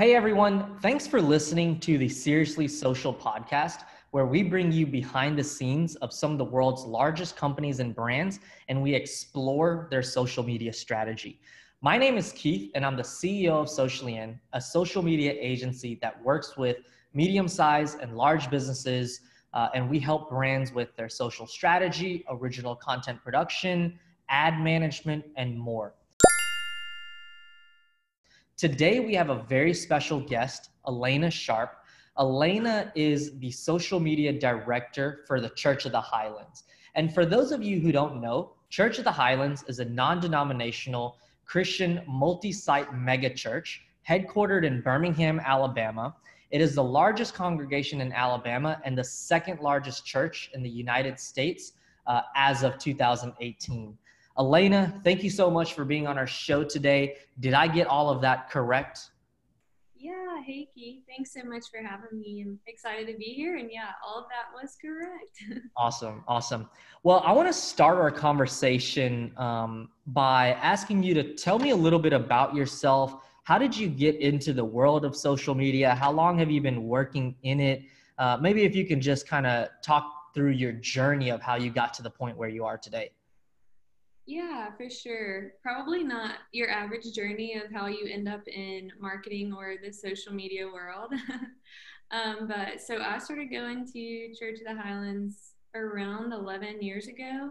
Hey everyone, thanks for listening to the Seriously Social podcast, where we bring you behind the scenes of some of the world's largest companies and brands, and we explore their social media strategy. My name is Keith, and I'm the CEO of Sociallian, a social media agency that works with medium sized and large businesses, uh, and we help brands with their social strategy, original content production, ad management, and more. Today, we have a very special guest, Elena Sharp. Elena is the social media director for the Church of the Highlands. And for those of you who don't know, Church of the Highlands is a non denominational Christian multi site megachurch headquartered in Birmingham, Alabama. It is the largest congregation in Alabama and the second largest church in the United States uh, as of 2018. Elena, thank you so much for being on our show today. Did I get all of that correct? Yeah, hey Keith, thanks so much for having me. I'm excited to be here. And yeah, all of that was correct. awesome, awesome. Well, I want to start our conversation um, by asking you to tell me a little bit about yourself. How did you get into the world of social media? How long have you been working in it? Uh, maybe if you can just kind of talk through your journey of how you got to the point where you are today. Yeah, for sure. Probably not your average journey of how you end up in marketing or the social media world. um, but so I started going to Church of the Highlands around 11 years ago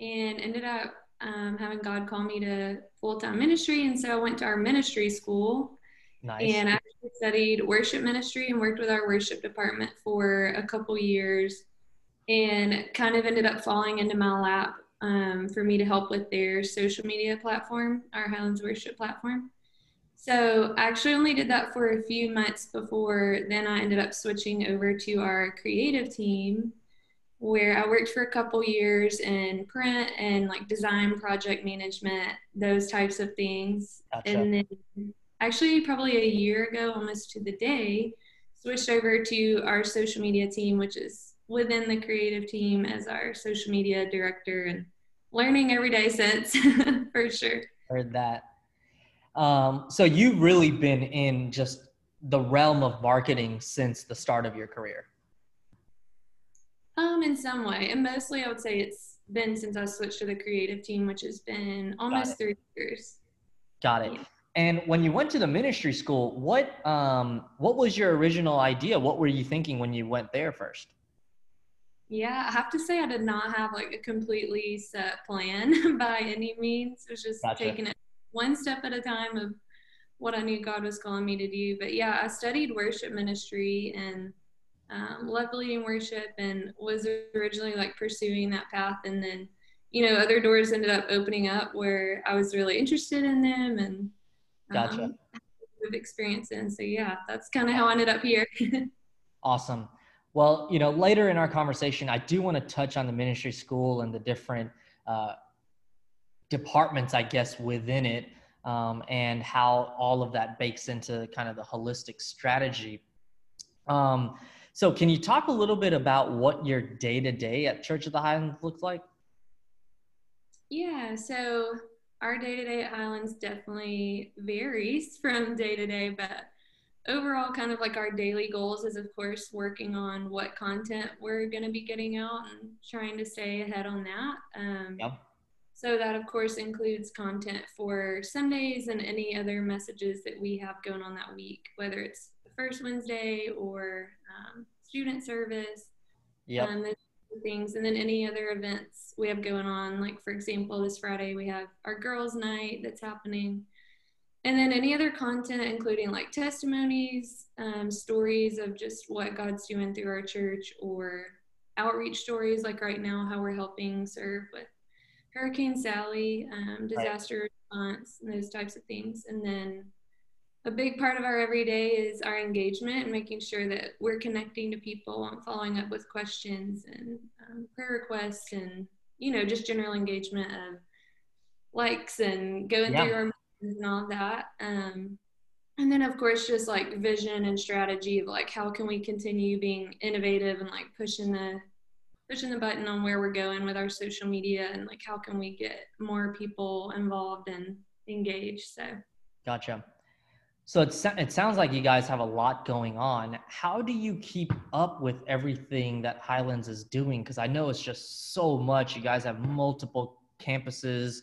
and ended up um, having God call me to full time ministry. And so I went to our ministry school nice. and I studied worship ministry and worked with our worship department for a couple years and kind of ended up falling into my lap um, for me to help with their social media platform, our Highlands Worship platform. So I actually only did that for a few months before then I ended up switching over to our creative team where I worked for a couple years in print and like design project management, those types of things. Gotcha. And then actually probably a year ago, almost to the day, switched over to our social media team, which is within the creative team as our social media director and learning every day since for sure. Heard that. Um, so you've really been in just the realm of marketing since the start of your career. Um, in some way, and mostly I would say it's been since I switched to the creative team, which has been almost three years. Got it. And when you went to the ministry school, what um, what was your original idea? What were you thinking when you went there first? Yeah, I have to say I did not have like a completely set plan by any means. It was just gotcha. taking it one step at a time of what I knew God was calling me to do. But yeah, I studied worship ministry and um, loved leading worship and was originally like pursuing that path. And then, you know, other doors ended up opening up where I was really interested in them and gotcha. Um, experience in. So yeah, that's kind of how I ended up here. awesome. Well, you know, later in our conversation, I do want to touch on the ministry school and the different uh, departments, I guess, within it, um, and how all of that bakes into kind of the holistic strategy. Um, so, can you talk a little bit about what your day to day at Church of the Highlands looks like? Yeah, so our day to day at Highlands definitely varies from day to day, but overall kind of like our daily goals is of course working on what content we're going to be getting out and trying to stay ahead on that um, yep. so that of course includes content for sundays and any other messages that we have going on that week whether it's the first wednesday or um, student service yep. Um, things and then any other events we have going on like for example this friday we have our girls night that's happening and then any other content including like testimonies um, stories of just what god's doing through our church or outreach stories like right now how we're helping serve with hurricane sally um, disaster right. response and those types of things and then a big part of our everyday is our engagement and making sure that we're connecting to people and following up with questions and um, prayer requests and you know just general engagement of likes and going yeah. through our and all that. Um, and then of course just like vision and strategy of like how can we continue being innovative and like pushing the pushing the button on where we're going with our social media and like how can we get more people involved and engaged so gotcha So it, it sounds like you guys have a lot going on. How do you keep up with everything that Highlands is doing? Because I know it's just so much. You guys have multiple campuses.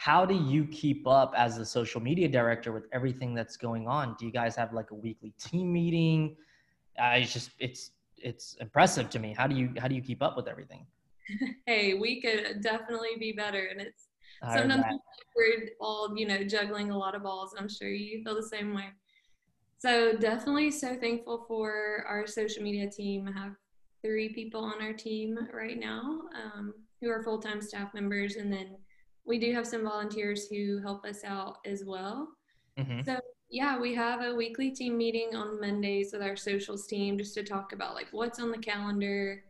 How do you keep up as a social media director with everything that's going on? Do you guys have like a weekly team meeting? Uh, it's just it's it's impressive to me. How do you how do you keep up with everything? hey, we could definitely be better, and it's sometimes we're all you know juggling a lot of balls i'm sure you feel the same way so definitely so thankful for our social media team i have three people on our team right now um, who are full-time staff members and then we do have some volunteers who help us out as well mm-hmm. so yeah we have a weekly team meeting on mondays with our socials team just to talk about like what's on the calendar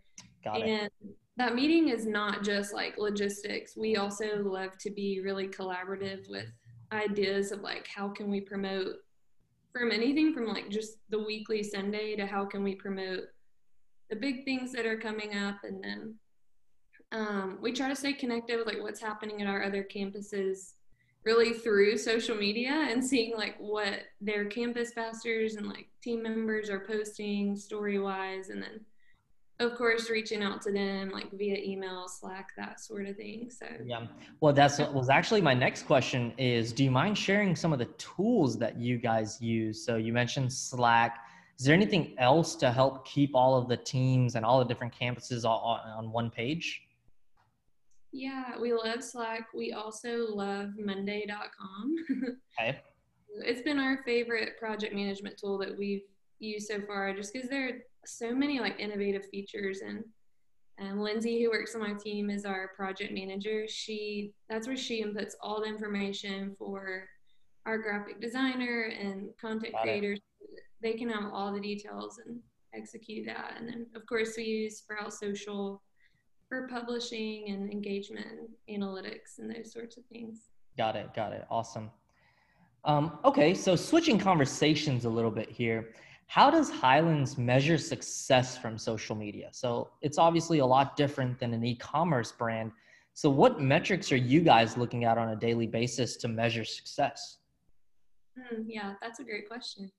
Got and it that meeting is not just like logistics. We also love to be really collaborative with ideas of like how can we promote from anything from like just the weekly Sunday to how can we promote the big things that are coming up and then um, we try to stay connected with like what's happening at our other campuses really through social media and seeing like what their campus pastors and like team members are posting story wise and then of course reaching out to them like via email slack that sort of thing so. Yeah. Well that's what was actually my next question is do you mind sharing some of the tools that you guys use? So you mentioned slack. Is there anything else to help keep all of the teams and all the different campuses on one page yeah we love slack we also love monday.com okay it's been our favorite project management tool that we've used so far just because there are so many like innovative features and and Lindsay, who works on my team, is our project manager. She that's where she inputs all the information for our graphic designer and content Got creators. It. They can have all the details and execute that. And then of course we use Sprout Social for publishing and engagement analytics and those sorts of things. Got it. Got it. Awesome. Um, okay, so switching conversations a little bit here how does Highlands measure success from social media? So it's obviously a lot different than an e-commerce brand. So what metrics are you guys looking at on a daily basis to measure success? Mm, yeah, that's a great question.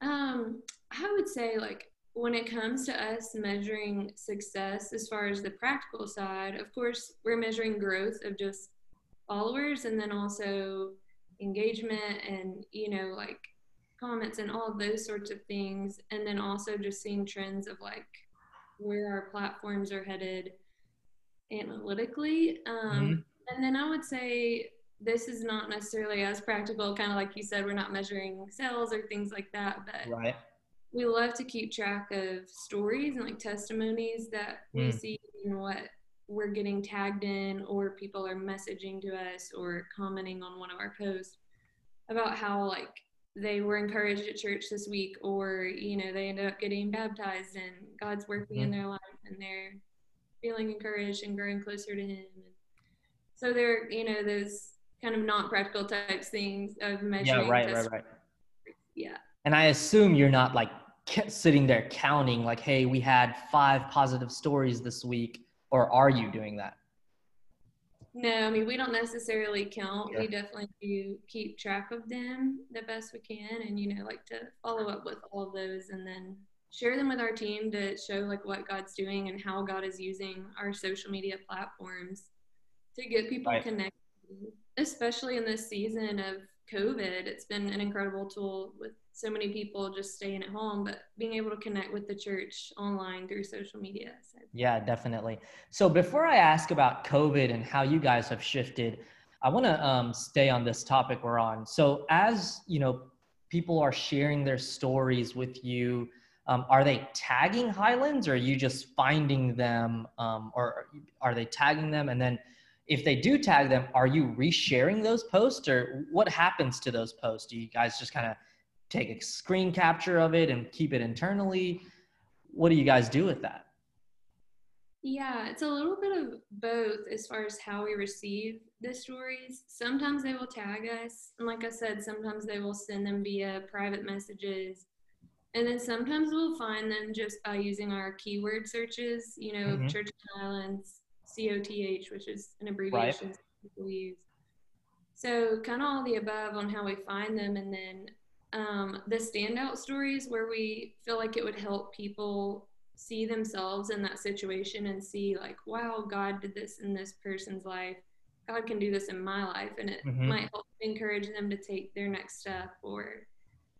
Um, I would say like when it comes to us measuring success as far as the practical side, of course, we're measuring growth of just followers and then also engagement and, you know, like comments and all those sorts of things. And then also just seeing trends of like where our platforms are headed analytically. Um, mm-hmm. and then i would say this is not necessarily as practical kind of like you said we're not measuring sales or things like that but right we love to keep track of stories and like testimonies that mm. we see and what we're getting tagged in or people are messaging to us or commenting on one of our posts about how like they were encouraged at church this week or you know they ended up getting baptized and god's working mm-hmm. in their life and they're feeling encouraged and growing closer to him and so they're you know those kind of not practical types things of measuring yeah right right right yeah and i assume you're not like sitting there counting like hey we had five positive stories this week or are you doing that no, I mean we don't necessarily count. Yeah. We definitely do keep track of them the best we can, and you know, like to follow up with all of those, and then share them with our team to show like what God's doing and how God is using our social media platforms to get people right. connected. Especially in this season of COVID, it's been an incredible tool with so many people just staying at home, but being able to connect with the church online through social media. So. Yeah, definitely. So before I ask about COVID and how you guys have shifted, I want to um, stay on this topic we're on. So as you know, people are sharing their stories with you. Um, are they tagging Highlands, or are you just finding them, um, or are they tagging them and then? If they do tag them, are you resharing those posts or what happens to those posts? Do you guys just kind of take a screen capture of it and keep it internally? What do you guys do with that? Yeah, it's a little bit of both as far as how we receive the stories. Sometimes they will tag us, and like I said, sometimes they will send them via private messages. And then sometimes we'll find them just by using our keyword searches, you know, mm-hmm. Church of Highlands, COTH, which is an abbreviation right. people use. So kind of all the above on how we find them, and then um, the standout stories where we feel like it would help people see themselves in that situation and see like wow god did this in this person's life god can do this in my life and it mm-hmm. might help encourage them to take their next step or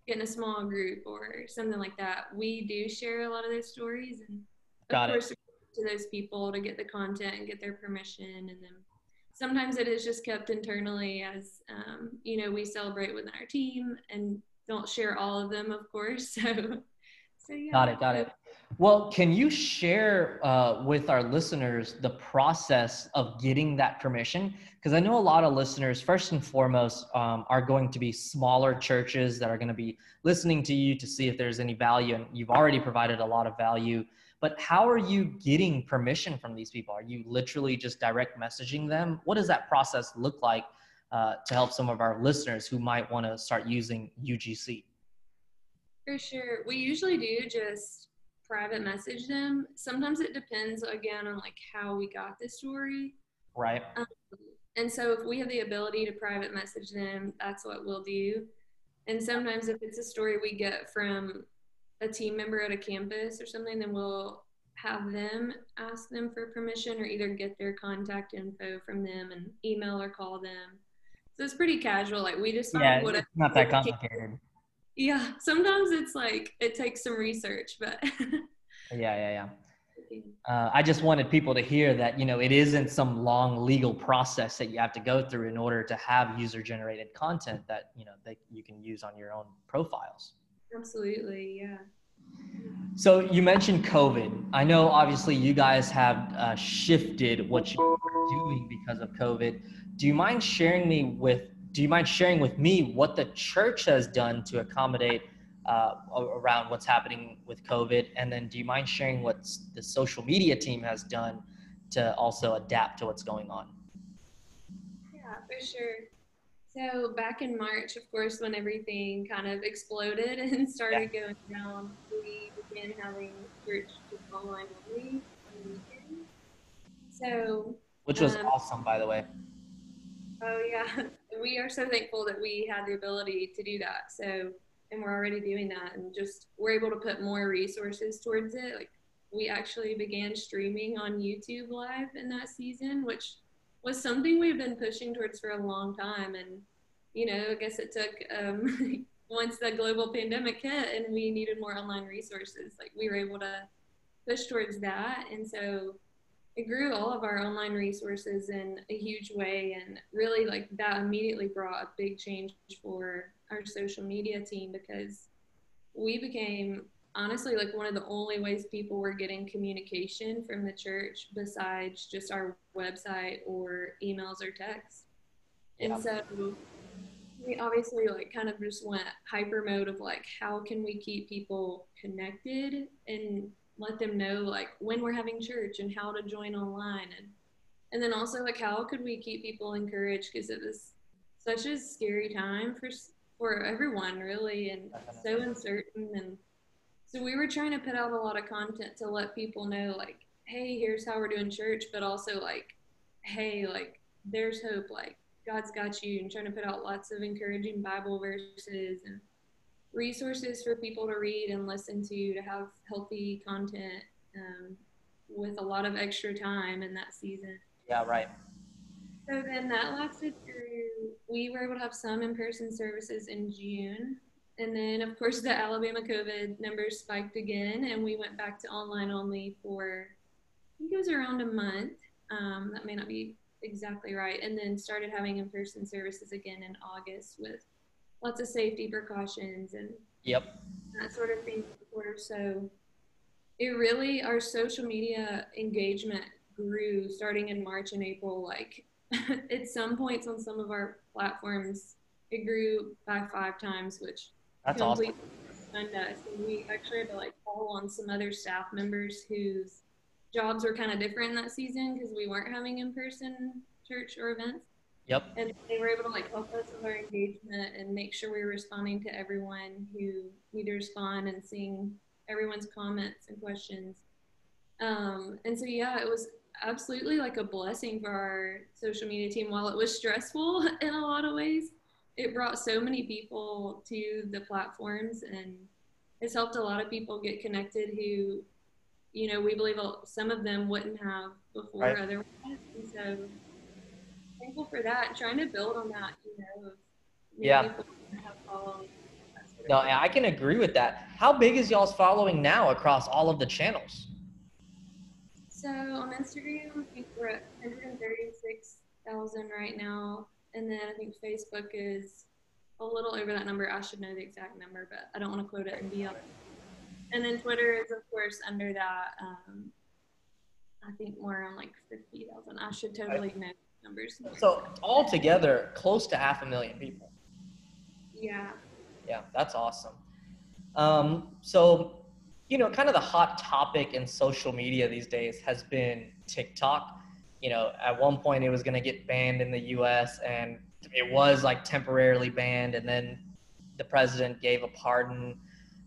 get in a small group or something like that we do share a lot of those stories and of Got course it. To those people to get the content and get their permission and then sometimes it is just kept internally as um, you know we celebrate within our team and don't share all of them of course so so yeah got it got it well, can you share uh, with our listeners the process of getting that permission? Because I know a lot of listeners, first and foremost, um, are going to be smaller churches that are going to be listening to you to see if there's any value, and you've already provided a lot of value. But how are you getting permission from these people? Are you literally just direct messaging them? What does that process look like uh, to help some of our listeners who might want to start using UGC? For sure. We usually do just private message them. Sometimes it depends again on like how we got the story. Right. Um, and so if we have the ability to private message them, that's what we'll do. And sometimes if it's a story we get from a team member at a campus or something, then we'll have them ask them for permission or either get their contact info from them and email or call them. So it's pretty casual. Like we just yeah, it's not that complicated yeah sometimes it's like it takes some research but yeah yeah yeah uh, I just wanted people to hear that you know it isn't some long legal process that you have to go through in order to have user generated content that you know that you can use on your own profiles. Absolutely, yeah. So you mentioned COVID. I know obviously you guys have uh, shifted what you're doing because of COVID. Do you mind sharing me with do you mind sharing with me what the church has done to accommodate uh, around what's happening with COVID? And then do you mind sharing what the social media team has done to also adapt to what's going on? Yeah, for sure. So back in March, of course, when everything kind of exploded and started yeah. going down, we began having church online only So, which was um, awesome, by the way. Oh yeah, we are so thankful that we had the ability to do that. So, and we're already doing that, and just we're able to put more resources towards it. Like we actually began streaming on YouTube live in that season, which was something we've been pushing towards for a long time. And you know, I guess it took um, once the global pandemic hit, and we needed more online resources. Like we were able to push towards that, and so it grew all of our online resources in a huge way and really like that immediately brought a big change for our social media team because we became honestly like one of the only ways people were getting communication from the church besides just our website or emails or text yeah. and so we obviously like kind of just went hyper mode of like how can we keep people connected and let them know like when we're having church and how to join online. And and then also like how could we keep people encouraged? Because it was such a scary time for for everyone really and so uncertain and so we were trying to put out a lot of content to let people know like hey here's how we're doing church but also like hey like there's hope like god's got you and trying to put out lots of encouraging bible verses and resources for people to read and listen to to have healthy content um, with a lot of extra time in that season. Yeah, right. So then that lasted through, we were able to have some in person services in June. And then, of course, the Alabama COVID numbers spiked again, and we went back to online only for, I think it was around a month. Um, that may not be exactly right. And then started having in person services again in August with lots of safety precautions and yep that sort of thing. So it really our social media engagement grew starting in March and April. Like at some points on some of our platforms, it grew by five times, which that's awesome. And we actually had to like call on some other staff members whose jobs were kind of different that season because we weren't having in-person church or events. Yep. And they were able to like help us with our engagement and make sure we were responding to everyone who needed to respond and seeing everyone's comments and questions. Um, and so yeah, it was absolutely like a blessing for our social media team. While it was stressful in a lot of ways, it brought so many people to the platforms and it's helped a lot of people get connected who, you know, we believe some of them wouldn't have before right. otherwise. And so thankful for that. Trying to build on that, you know, yeah. No, I can agree with that. How big is y'all's following now across all of the channels? So on Instagram, we're at 136,000 right now. And then I think Facebook is a little over that number. I should know the exact number, but I don't want to quote it and be honest. And then Twitter is, of course, under that. Um, I think more around like 50,000. I should totally know numbers. So altogether, close to half a million people. Yeah. Yeah, that's awesome. Um, so, you know, kind of the hot topic in social media these days has been TikTok. You know, at one point it was going to get banned in the US and it was like temporarily banned and then the president gave a pardon.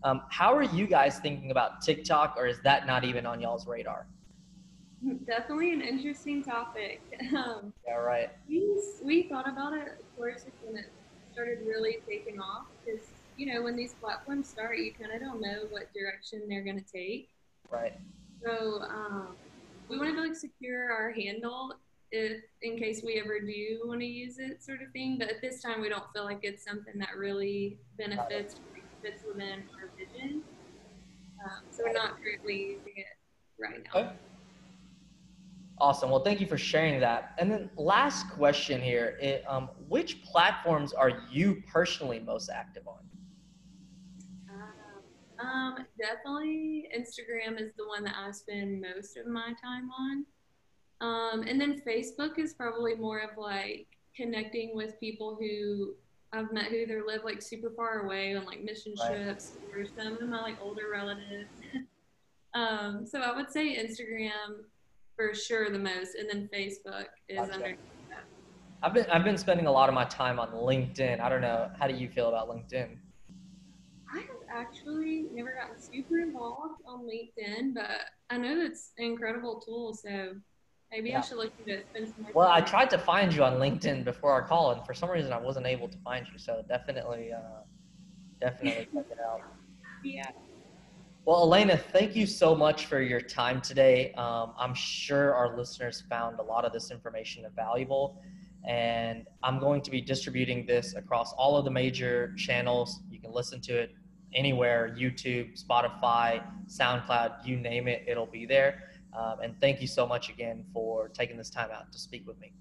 Um, how are you guys thinking about TikTok or is that not even on y'all's radar? Definitely an interesting topic. Um, yeah, right. We, we thought about it, of course, when it started really taking off because, you know, when these platforms start, you kind of don't know what direction they're going to take. Right. So um, we wanted to like secure our handle if in case we ever do want to use it, sort of thing. But at this time, we don't feel like it's something that really benefits fits within our vision. Um, so we're not currently using it right now. Okay. Awesome. Well, thank you for sharing that. And then last question here: it, um, Which platforms are you personally most active on? Um, definitely Instagram is the one that I spend most of my time on. Um, and then Facebook is probably more of like connecting with people who I've met who either live like super far away on like mission right. trips or some of my like older relatives. um, so I would say Instagram for sure the most, and then Facebook is gotcha. under. I've been I've been spending a lot of my time on LinkedIn. I don't know. How do you feel about LinkedIn? Actually never gotten super involved on LinkedIn, but I know it's an incredible tool. So Maybe yeah. I should look into it. Spend some time well, I tried to find you on LinkedIn before our call, and for some reason I wasn't able to find you. So definitely, uh, definitely check it out. Yeah. Well, Elena, thank you so much for your time today. Um, I'm sure our listeners found a lot of this information valuable, and I'm going to be distributing this across all of the major channels. You can listen to it anywhere YouTube, Spotify, SoundCloud, you name it, it'll be there. Um, and thank you so much again for taking this time out to speak with me.